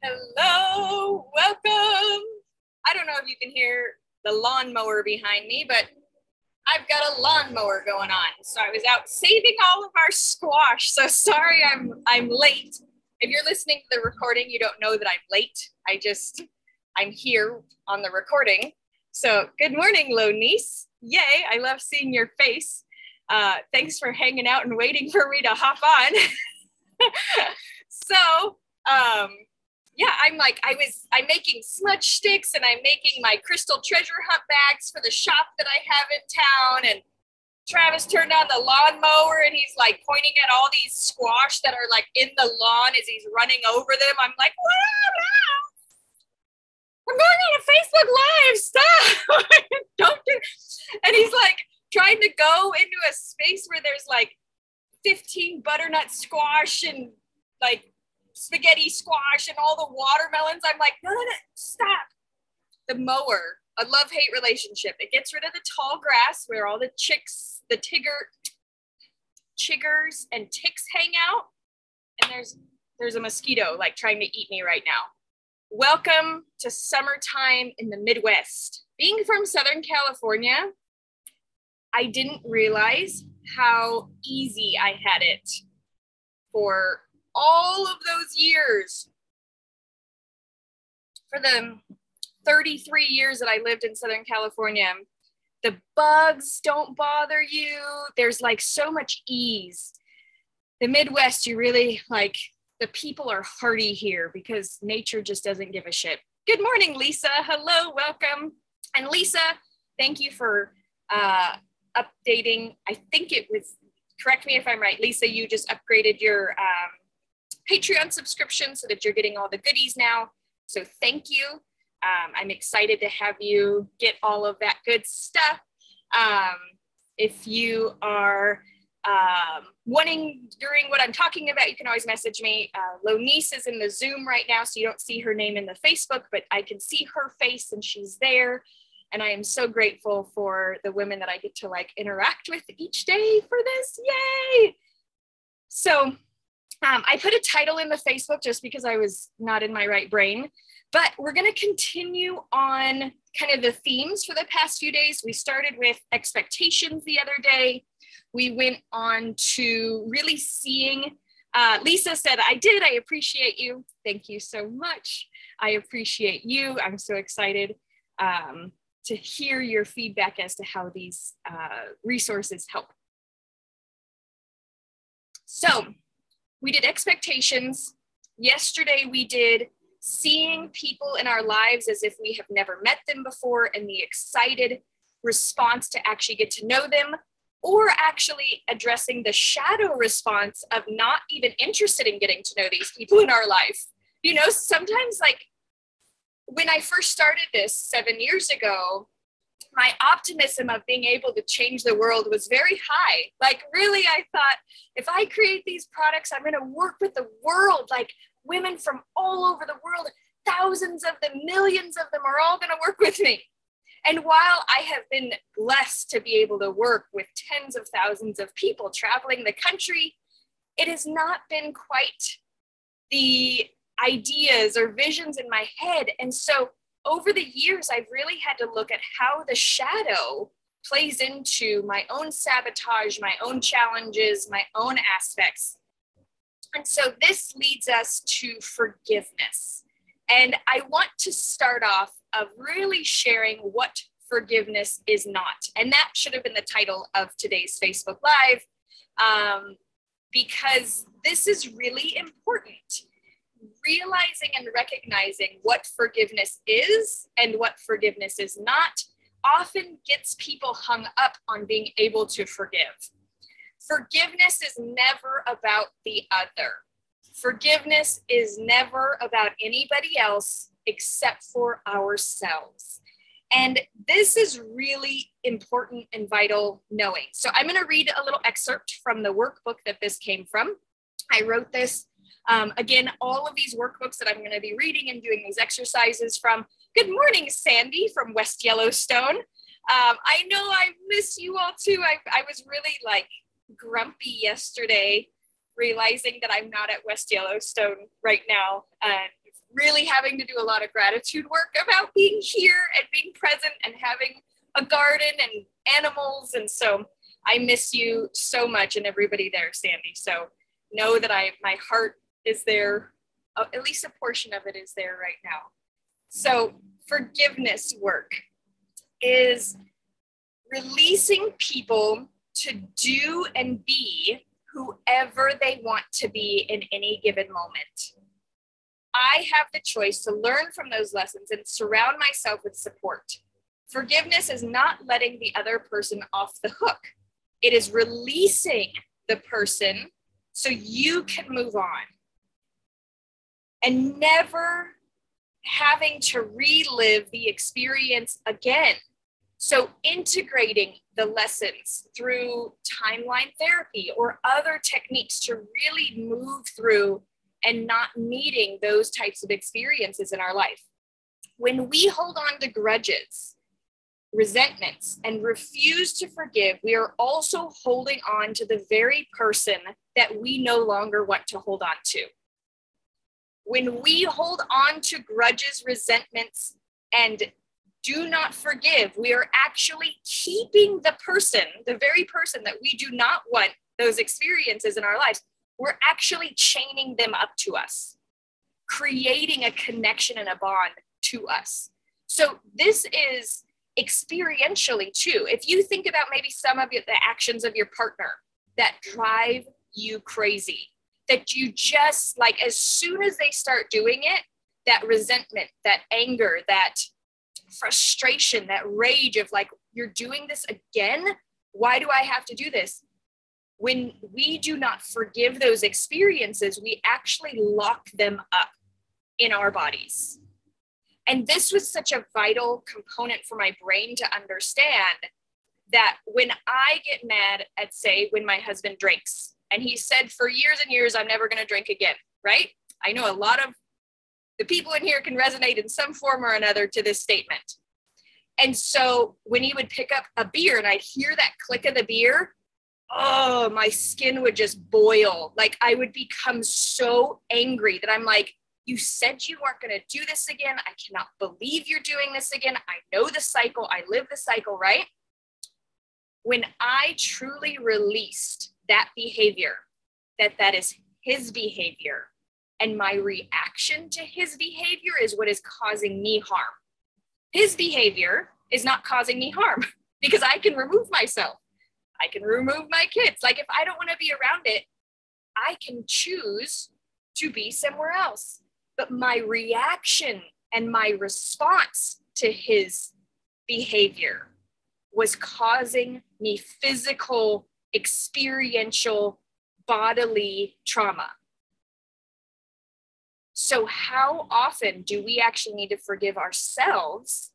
Hello, welcome. I don't know if you can hear the lawnmower behind me, but I've got a lawnmower going on. So I was out saving all of our squash. So sorry I'm I'm late. If you're listening to the recording, you don't know that I'm late. I just I'm here on the recording. So good morning, Lonice. Yay, I love seeing your face. Uh, thanks for hanging out and waiting for me to hop on. so um yeah, I'm like, I was, I'm making smudge sticks and I'm making my crystal treasure hunt bags for the shop that I have in town. And Travis turned on the lawnmower and he's like pointing at all these squash that are like in the lawn as he's running over them. I'm like, wow, I'm going on a Facebook Live. Stop. Don't do. And he's like trying to go into a space where there's like 15 butternut squash and like spaghetti squash and all the watermelons. I'm like, no, no, no, stop. The mower, a love hate relationship. It gets rid of the tall grass where all the chicks, the tigger, chiggers, and ticks hang out. And there's there's a mosquito like trying to eat me right now. Welcome to summertime in the Midwest. Being from Southern California, I didn't realize how easy I had it for all of those years, for the 33 years that I lived in Southern California, the bugs don't bother you. There's like so much ease. The Midwest, you really like the people are hearty here because nature just doesn't give a shit. Good morning, Lisa. Hello, welcome. And Lisa, thank you for uh, updating. I think it was, correct me if I'm right, Lisa, you just upgraded your um, Patreon subscription so that you're getting all the goodies now. So thank you. Um, I'm excited to have you get all of that good stuff. Um, if you are um, wanting during what I'm talking about, you can always message me. Uh, is in the Zoom right now, so you don't see her name in the Facebook, but I can see her face and she's there. And I am so grateful for the women that I get to like interact with each day for this. Yay! So um, I put a title in the Facebook just because I was not in my right brain, but we're going to continue on kind of the themes for the past few days. We started with expectations the other day. We went on to really seeing. Uh, Lisa said, I did. I appreciate you. Thank you so much. I appreciate you. I'm so excited um, to hear your feedback as to how these uh, resources help. So, we did expectations. Yesterday, we did seeing people in our lives as if we have never met them before and the excited response to actually get to know them, or actually addressing the shadow response of not even interested in getting to know these people in our life. You know, sometimes like when I first started this seven years ago, my optimism of being able to change the world was very high. Like, really, I thought if I create these products, I'm going to work with the world, like women from all over the world, thousands of them, millions of them are all going to work with me. And while I have been blessed to be able to work with tens of thousands of people traveling the country, it has not been quite the ideas or visions in my head. And so over the years, I've really had to look at how the shadow plays into my own sabotage, my own challenges, my own aspects. And so this leads us to forgiveness. And I want to start off of really sharing what forgiveness is not. And that should have been the title of today's Facebook Live, um, because this is really important realizing and recognizing what forgiveness is and what forgiveness is not often gets people hung up on being able to forgive. Forgiveness is never about the other. Forgiveness is never about anybody else except for ourselves. And this is really important and vital knowing. So I'm going to read a little excerpt from the workbook that this came from. I wrote this um, again, all of these workbooks that I'm going to be reading and doing these exercises from. Good morning, Sandy from West Yellowstone. Um, I know I miss you all too. I, I was really like grumpy yesterday, realizing that I'm not at West Yellowstone right now. And really having to do a lot of gratitude work about being here and being present and having a garden and animals. And so I miss you so much and everybody there, Sandy. So know that I my heart is there, uh, at least a portion of it is there right now. So forgiveness work is releasing people to do and be whoever they want to be in any given moment. I have the choice to learn from those lessons and surround myself with support. Forgiveness is not letting the other person off the hook, it is releasing the person so you can move on and never having to relive the experience again. So, integrating the lessons through timeline therapy or other techniques to really move through and not needing those types of experiences in our life. When we hold on to grudges, resentments, and refuse to forgive, we are also holding on to the very person that we no longer want to hold on to. When we hold on to grudges, resentments, and do not forgive, we are actually keeping the person, the very person that we do not want those experiences in our lives, we're actually chaining them up to us, creating a connection and a bond to us. So this is experientially too. If you think about maybe some of the actions of your partner that drive you crazy, that you just like as soon as they start doing it, that resentment, that anger, that frustration, that rage of like, you're doing this again? Why do I have to do this? when we do not forgive those experiences, we actually lock them up in our bodies. And this was such a vital component for my brain to understand that when I get mad at, say, when my husband drinks, and he said for years and years, I'm never going to drink again, right? I know a lot of the people in here can resonate in some form or another to this statement. And so when he would pick up a beer and I'd hear that click of the beer, oh, my skin would just boil. Like I would become so angry that I'm like, you said you weren't going to do this again. I cannot believe you're doing this again. I know the cycle. I live the cycle, right? When I truly released that behavior, that that is his behavior, and my reaction to his behavior is what is causing me harm. His behavior is not causing me harm because I can remove myself. I can remove my kids. Like if I don't want to be around it, I can choose to be somewhere else. But my reaction and my response to his behavior was causing me physical, experiential, bodily trauma. So, how often do we actually need to forgive ourselves,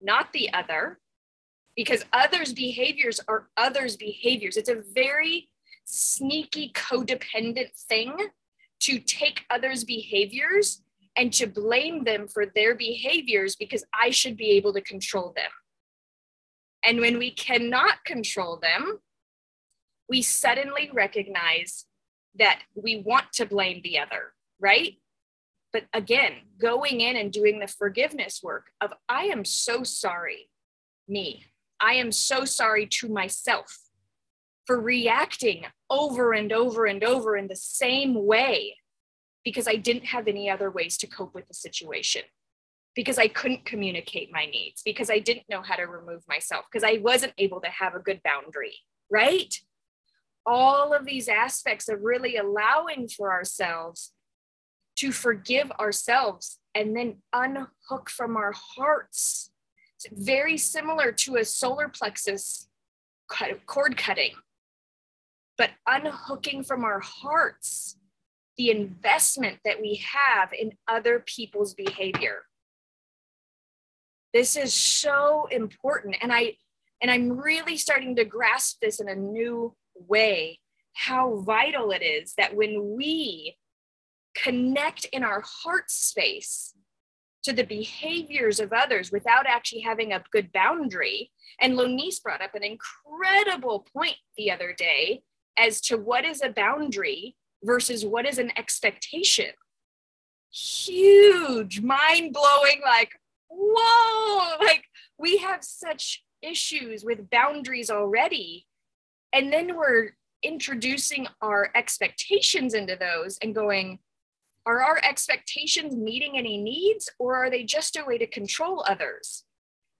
not the other, because others' behaviors are others' behaviors. It's a very sneaky codependent thing to take others' behaviors and to blame them for their behaviors because I should be able to control them. And when we cannot control them, we suddenly recognize that we want to blame the other, right? But again, going in and doing the forgiveness work of, I am so sorry, me. I am so sorry to myself for reacting over and over and over in the same way because I didn't have any other ways to cope with the situation, because I couldn't communicate my needs, because I didn't know how to remove myself, because I wasn't able to have a good boundary, right? All of these aspects of really allowing for ourselves to forgive ourselves and then unhook from our hearts. Very similar to a solar plexus cord cutting, but unhooking from our hearts the investment that we have in other people's behavior. This is so important. And I and I'm really starting to grasp this in a new way how vital it is that when we connect in our heart space to the behaviors of others without actually having a good boundary. And Lonice brought up an incredible point the other day as to what is a boundary versus what is an expectation. huge, mind blowing, like, whoa, like we have such issues with boundaries already. And then we're introducing our expectations into those and going, are our expectations meeting any needs or are they just a way to control others?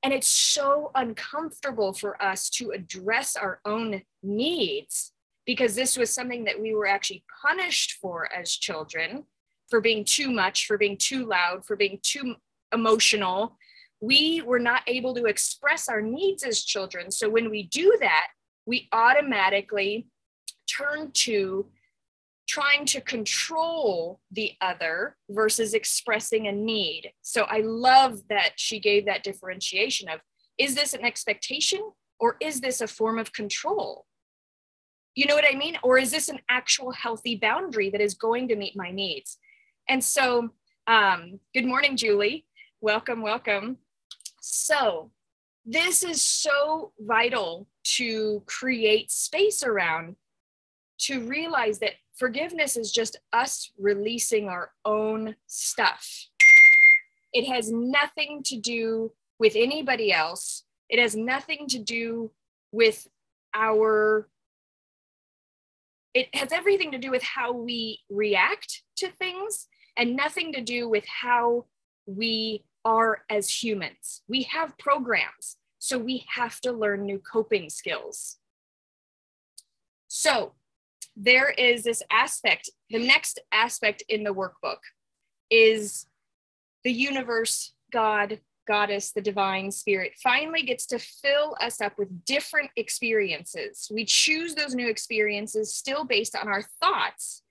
And it's so uncomfortable for us to address our own needs because this was something that we were actually punished for as children for being too much, for being too loud, for being too emotional. We were not able to express our needs as children. So when we do that, we automatically turn to trying to control the other versus expressing a need. So I love that she gave that differentiation of is this an expectation or is this a form of control? You know what I mean? Or is this an actual healthy boundary that is going to meet my needs? And so, um, good morning, Julie. Welcome, welcome. So, this is so vital to create space around to realize that forgiveness is just us releasing our own stuff. It has nothing to do with anybody else. It has nothing to do with our it has everything to do with how we react to things and nothing to do with how we are as humans. We have programs, so we have to learn new coping skills. So, there is this aspect, the next aspect in the workbook is the universe, God, goddess, the divine spirit finally gets to fill us up with different experiences. We choose those new experiences still based on our thoughts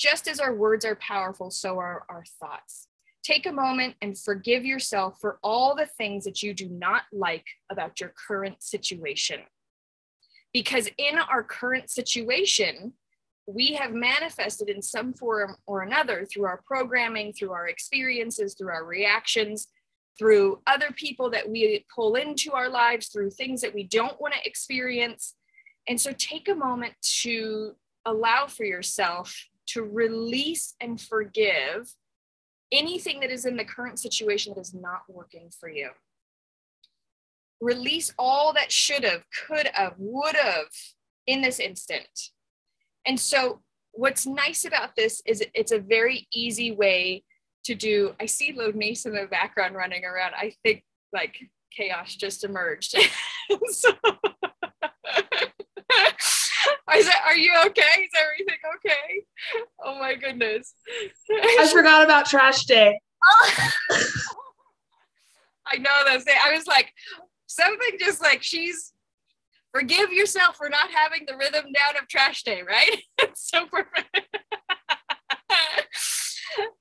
just as our words are powerful, so are our thoughts. Take a moment and forgive yourself for all the things that you do not like about your current situation. Because in our current situation, we have manifested in some form or another through our programming, through our experiences, through our reactions, through other people that we pull into our lives, through things that we don't want to experience. And so take a moment to allow for yourself to release and forgive anything that is in the current situation that is not working for you. Release all that should have, could have, would have in this instant. And so, what's nice about this is it's a very easy way to do. I see Lonice in the background running around. I think like chaos just emerged. so, is that, are you okay? Is everything okay? Oh my goodness. I forgot about trash day. I know those things. I was like, something just like she's forgive yourself for not having the rhythm down of trash day, right? It's so perfect.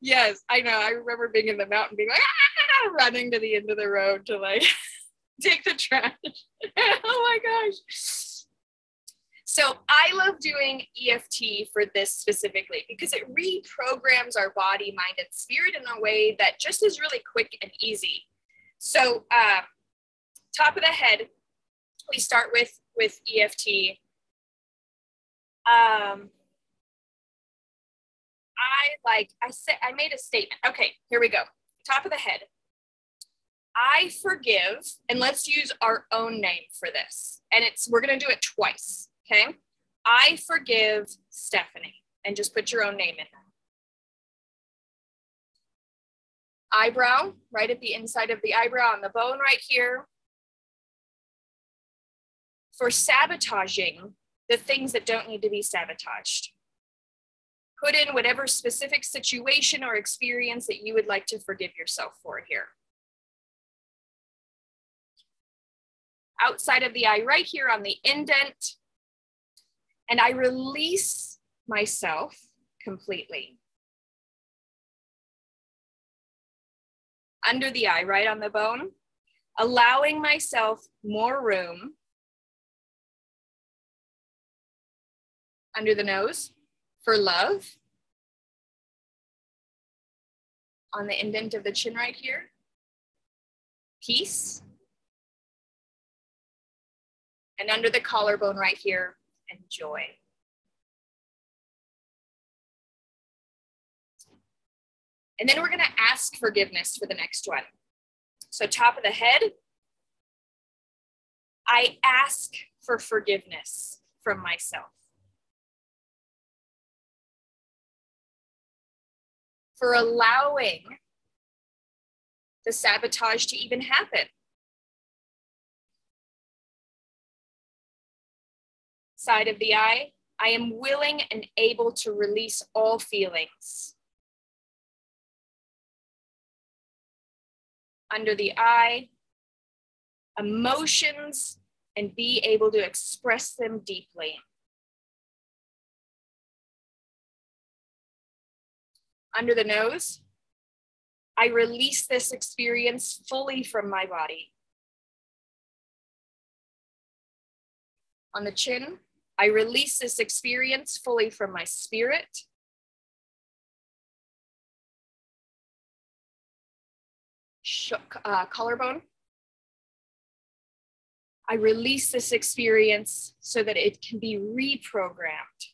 Yes, I know. I remember being in the mountain being like ah! running to the end of the road to like take the trash. oh my gosh. So I love doing EFT for this specifically because it reprograms our body, mind, and spirit in a way that just is really quick and easy. So uh, top of the head, we start with with EFT. Um, I like I said I made a statement. Okay, here we go. Top of the head. I forgive, and let's use our own name for this. And it's we're gonna do it twice. Okay. I forgive Stephanie and just put your own name in there. Eyebrow, right at the inside of the eyebrow on the bone right here. For sabotaging the things that don't need to be sabotaged. Put in whatever specific situation or experience that you would like to forgive yourself for here. Outside of the eye, right here on the indent, and I release myself completely. Under the eye, right on the bone, allowing myself more room. Under the nose for love. On the indent of the chin right here. Peace. And under the collarbone right here, and joy. And then we're going to ask forgiveness for the next one. So, top of the head, I ask for forgiveness from myself. For allowing the sabotage to even happen. Side of the eye, I am willing and able to release all feelings. Under the eye, emotions and be able to express them deeply. Under the nose, I release this experience fully from my body. On the chin, I release this experience fully from my spirit. Shook, uh, collarbone. I release this experience so that it can be reprogrammed.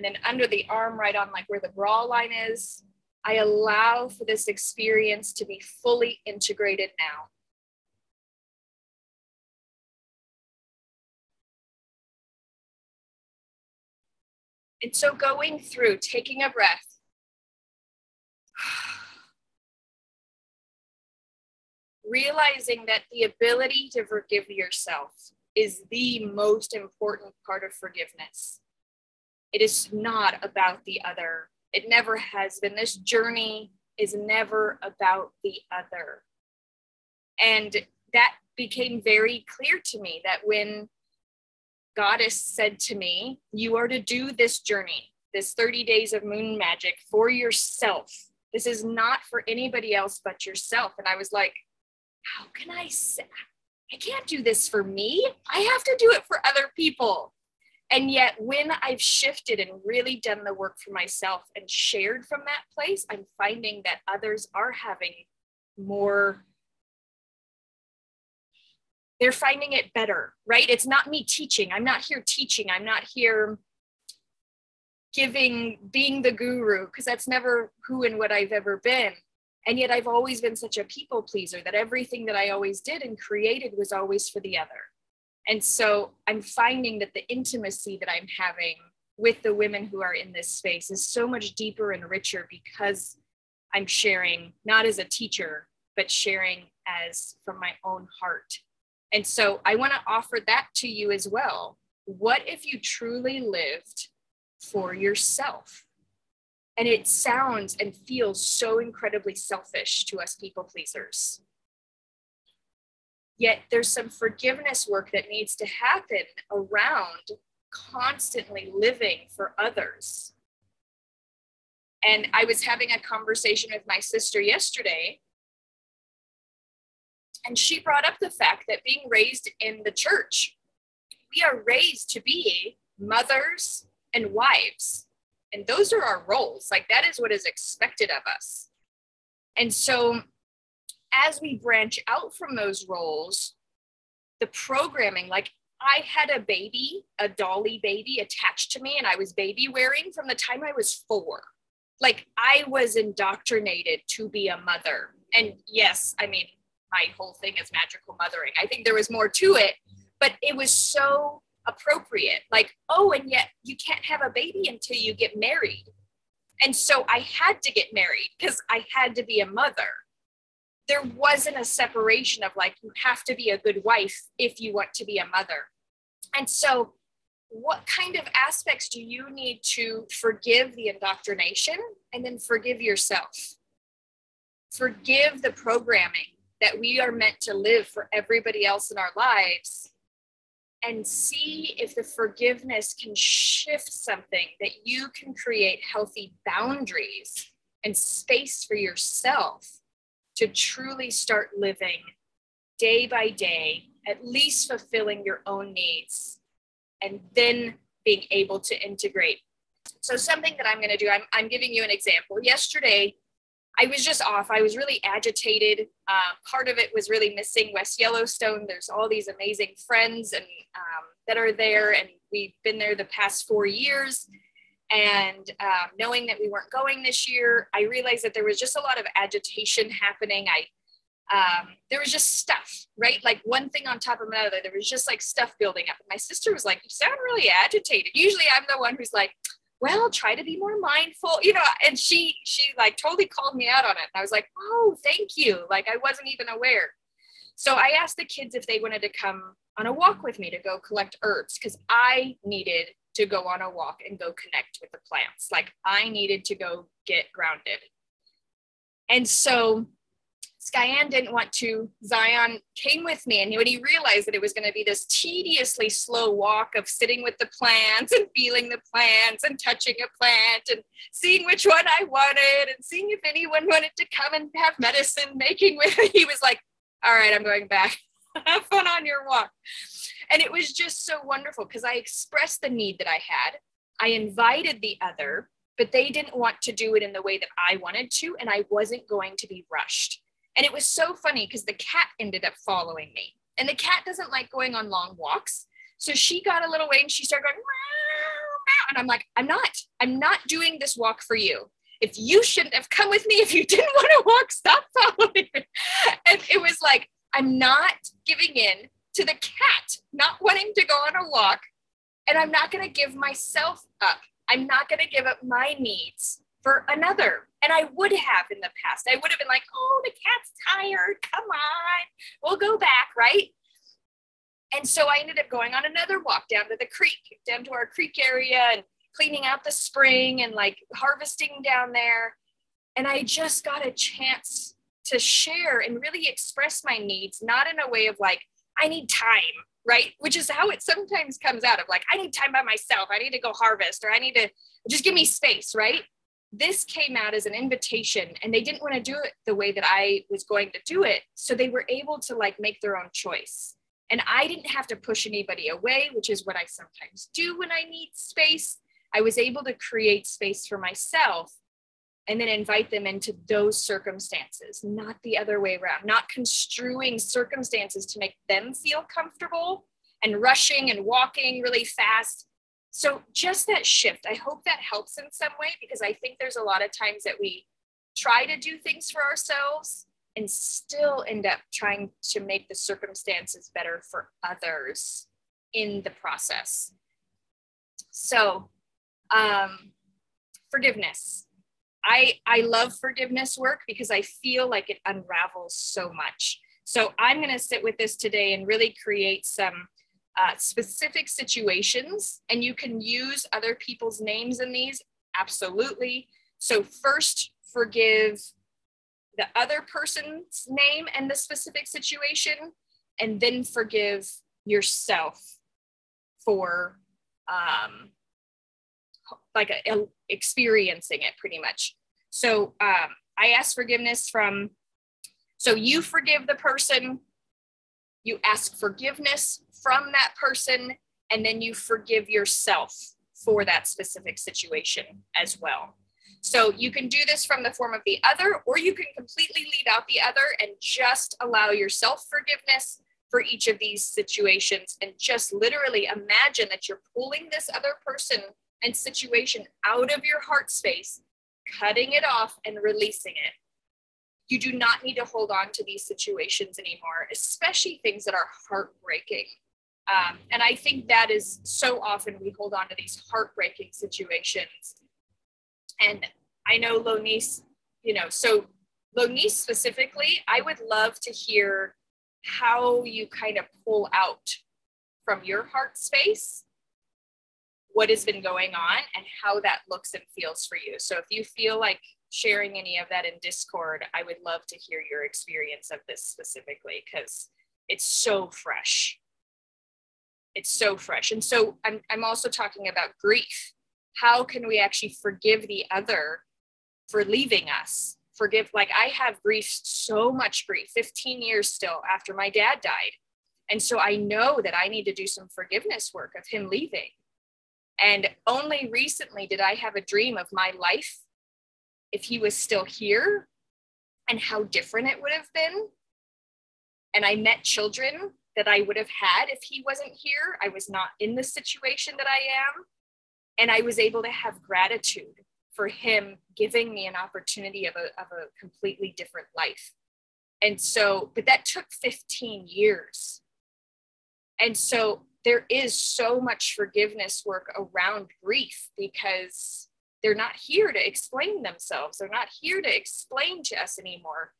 And then under the arm, right on like where the bra line is, I allow for this experience to be fully integrated now. And so going through, taking a breath. Realizing that the ability to forgive yourself is the most important part of forgiveness. It is not about the other. It never has been. This journey is never about the other. And that became very clear to me that when goddess said to me, You are to do this journey, this 30 days of moon magic for yourself. This is not for anybody else but yourself. And I was like, How can I say? I can't do this for me. I have to do it for other people. And yet, when I've shifted and really done the work for myself and shared from that place, I'm finding that others are having more they're finding it better, right? It's not me teaching. I'm not here teaching. I'm not here giving, being the guru, because that's never who and what I've ever been. And yet I've always been such a people pleaser that everything that I always did and created was always for the other. And so I'm finding that the intimacy that I'm having with the women who are in this space is so much deeper and richer because I'm sharing not as a teacher, but sharing as from my own heart and so I want to offer that to you as well. What if you truly lived for yourself? And it sounds and feels so incredibly selfish to us people pleasers. Yet there's some forgiveness work that needs to happen around constantly living for others. And I was having a conversation with my sister yesterday and she brought up the fact that being raised in the church, we are raised to be mothers and wives. And those are our roles. Like that is what is expected of us. And so as we branch out from those roles, the programming, like I had a baby, a dolly baby attached to me, and I was baby wearing from the time I was four. Like I was indoctrinated to be a mother. And yes, I mean, my whole thing is magical mothering. I think there was more to it, but it was so appropriate. Like, oh, and yet you can't have a baby until you get married. And so I had to get married because I had to be a mother. There wasn't a separation of like, you have to be a good wife if you want to be a mother. And so, what kind of aspects do you need to forgive the indoctrination and then forgive yourself? Forgive the programming that we are meant to live for everybody else in our lives and see if the forgiveness can shift something that you can create healthy boundaries and space for yourself to truly start living day by day, at least fulfilling your own needs, and then being able to integrate. So, something that I'm going to do, I'm, I'm giving you an example. Yesterday, I was just off. I was really agitated. Uh, part of it was really missing West Yellowstone. There's all these amazing friends and um, that are there, and we've been there the past four years. And um, knowing that we weren't going this year, I realized that there was just a lot of agitation happening. I um, there was just stuff, right? Like one thing on top of another. There was just like stuff building up. my sister was like, "You sound really agitated." Usually, I'm the one who's like, "Well, try to be more mindful," you know. And she she like totally called me out on it. And I was like, "Oh, thank you." Like I wasn't even aware. So I asked the kids if they wanted to come on a walk with me to go collect herbs because I needed to go on a walk and go connect with the plants. Like I needed to go get grounded. And so Skyan didn't want to. Zion came with me, and when he realized that it was going to be this tediously slow walk of sitting with the plants and feeling the plants and touching a plant and seeing which one I wanted and seeing if anyone wanted to come and have medicine making with me, he was like, All right, I'm going back. have fun on your walk. And it was just so wonderful because I expressed the need that I had. I invited the other, but they didn't want to do it in the way that I wanted to, and I wasn't going to be rushed. And it was so funny because the cat ended up following me. And the cat doesn't like going on long walks. So she got a little way and she started going, and I'm like, I'm not, I'm not doing this walk for you. If you shouldn't have come with me, if you didn't want to walk, stop following. And it was like, I'm not giving in to the cat not wanting to go on a walk. And I'm not going to give myself up. I'm not going to give up my needs for another. And I would have in the past. I would have been like, oh, the cat's tired. Come on, we'll go back, right? And so I ended up going on another walk down to the creek, down to our creek area and cleaning out the spring and like harvesting down there. And I just got a chance to share and really express my needs, not in a way of like, I need time, right? Which is how it sometimes comes out of like, I need time by myself. I need to go harvest or I need to just give me space, right? this came out as an invitation and they didn't want to do it the way that I was going to do it. So they were able to like make their own choice. And I didn't have to push anybody away, which is what I sometimes do when I need space. I was able to create space for myself and then invite them into those circumstances, not the other way around, not construing circumstances to make them feel comfortable and rushing and walking really fast so just that shift, I hope that helps in some way because I think there's a lot of times that we try to do things for ourselves and still end up trying to make the circumstances better for others in the process. So, um, forgiveness. I I love forgiveness work because I feel like it unravels so much. So I'm going to sit with this today and really create some uh, specific situations, and you can use other people's names in these, absolutely. So, first, forgive the other person's name and the specific situation, and then forgive yourself for um, like a, a, experiencing it pretty much. So, um, I ask forgiveness from, so you forgive the person you ask forgiveness from that person, and then you forgive yourself for that specific situation as well. So you can do this from the form of the other, or you can completely leave out the other and just allow yourself forgiveness for each of these situations and just literally imagine that you're pulling this other person and situation out of your heart space, cutting it off and releasing it you do not need to hold on to these situations anymore, especially things that are heartbreaking. Um, and I think that is so often we hold on to these heartbreaking situations. And I know Lonice, you know, so Lonice specifically, I would love to hear how you kind of pull out from your heart space what has been going on and how that looks and feels for you. So if you feel like sharing any of that in Discord, I would love to hear your experience of this specifically because it's so fresh. It's so fresh. And so I'm, I'm also talking about grief. How can we actually forgive the other for leaving us? Forgive, like I have grief, so much grief, 15 years still after my dad died. And so I know that I need to do some forgiveness work of him leaving. And only recently did I have a dream of my life if he was still here and how different it would have been. And I met children that I would have had if he wasn't here. I was not in the situation that I am. And I was able to have gratitude for him giving me an opportunity of a, of a completely different life. And so, but that took 15 years. And so there is so much forgiveness work around grief because they're not here to explain themselves. They're not here to explain to us anymore.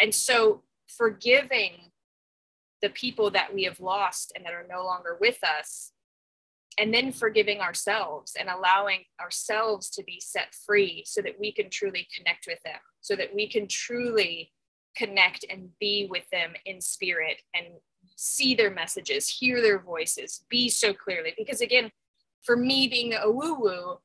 And so forgiving the people that we have lost and that are no longer with us and then forgiving ourselves and allowing ourselves to be set free so that we can truly connect with them so that we can truly connect and be with them in spirit and see their messages hear their voices be so clearly because again for me being a woo woo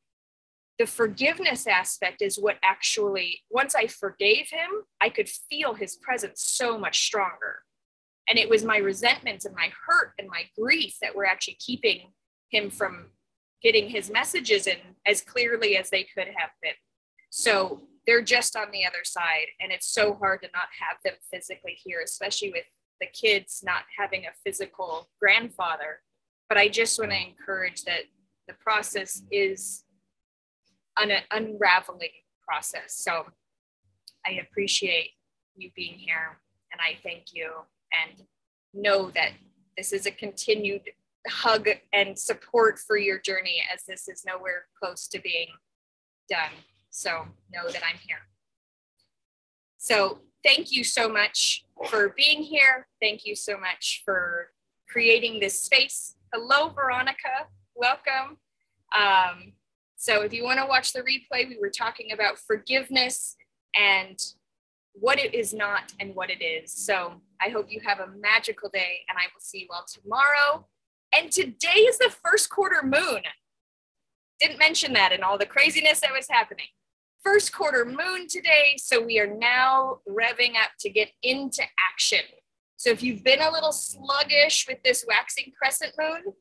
the forgiveness aspect is what actually once i forgave him i could feel his presence so much stronger and it was my resentments and my hurt and my grief that were actually keeping him from getting his messages in as clearly as they could have been. So they're just on the other side. And it's so hard to not have them physically here, especially with the kids not having a physical grandfather. But I just want to encourage that the process is an unraveling process. So I appreciate you being here and I thank you and know that this is a continued hug and support for your journey as this is nowhere close to being done. So know that I'm here. So thank you so much for being here. Thank you so much for creating this space. Hello, Veronica. Welcome. Um, so if you want to watch the replay, we were talking about forgiveness and what it is not and what it is. So I hope you have a magical day and I will see you all tomorrow. And today is the first quarter moon. Didn't mention that in all the craziness that was happening. First quarter moon today. So we are now revving up to get into action. So if you've been a little sluggish with this waxing crescent moon,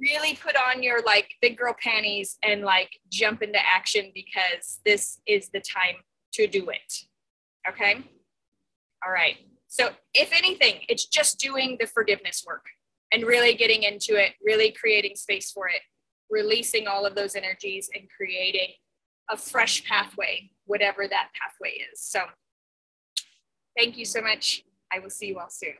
really put on your like big girl panties and like jump into action because this is the time to do it. Okay. All right. So if anything, it's just doing the forgiveness work and really getting into it, really creating space for it, releasing all of those energies and creating a fresh pathway, whatever that pathway is. So thank you so much. I will see you all soon.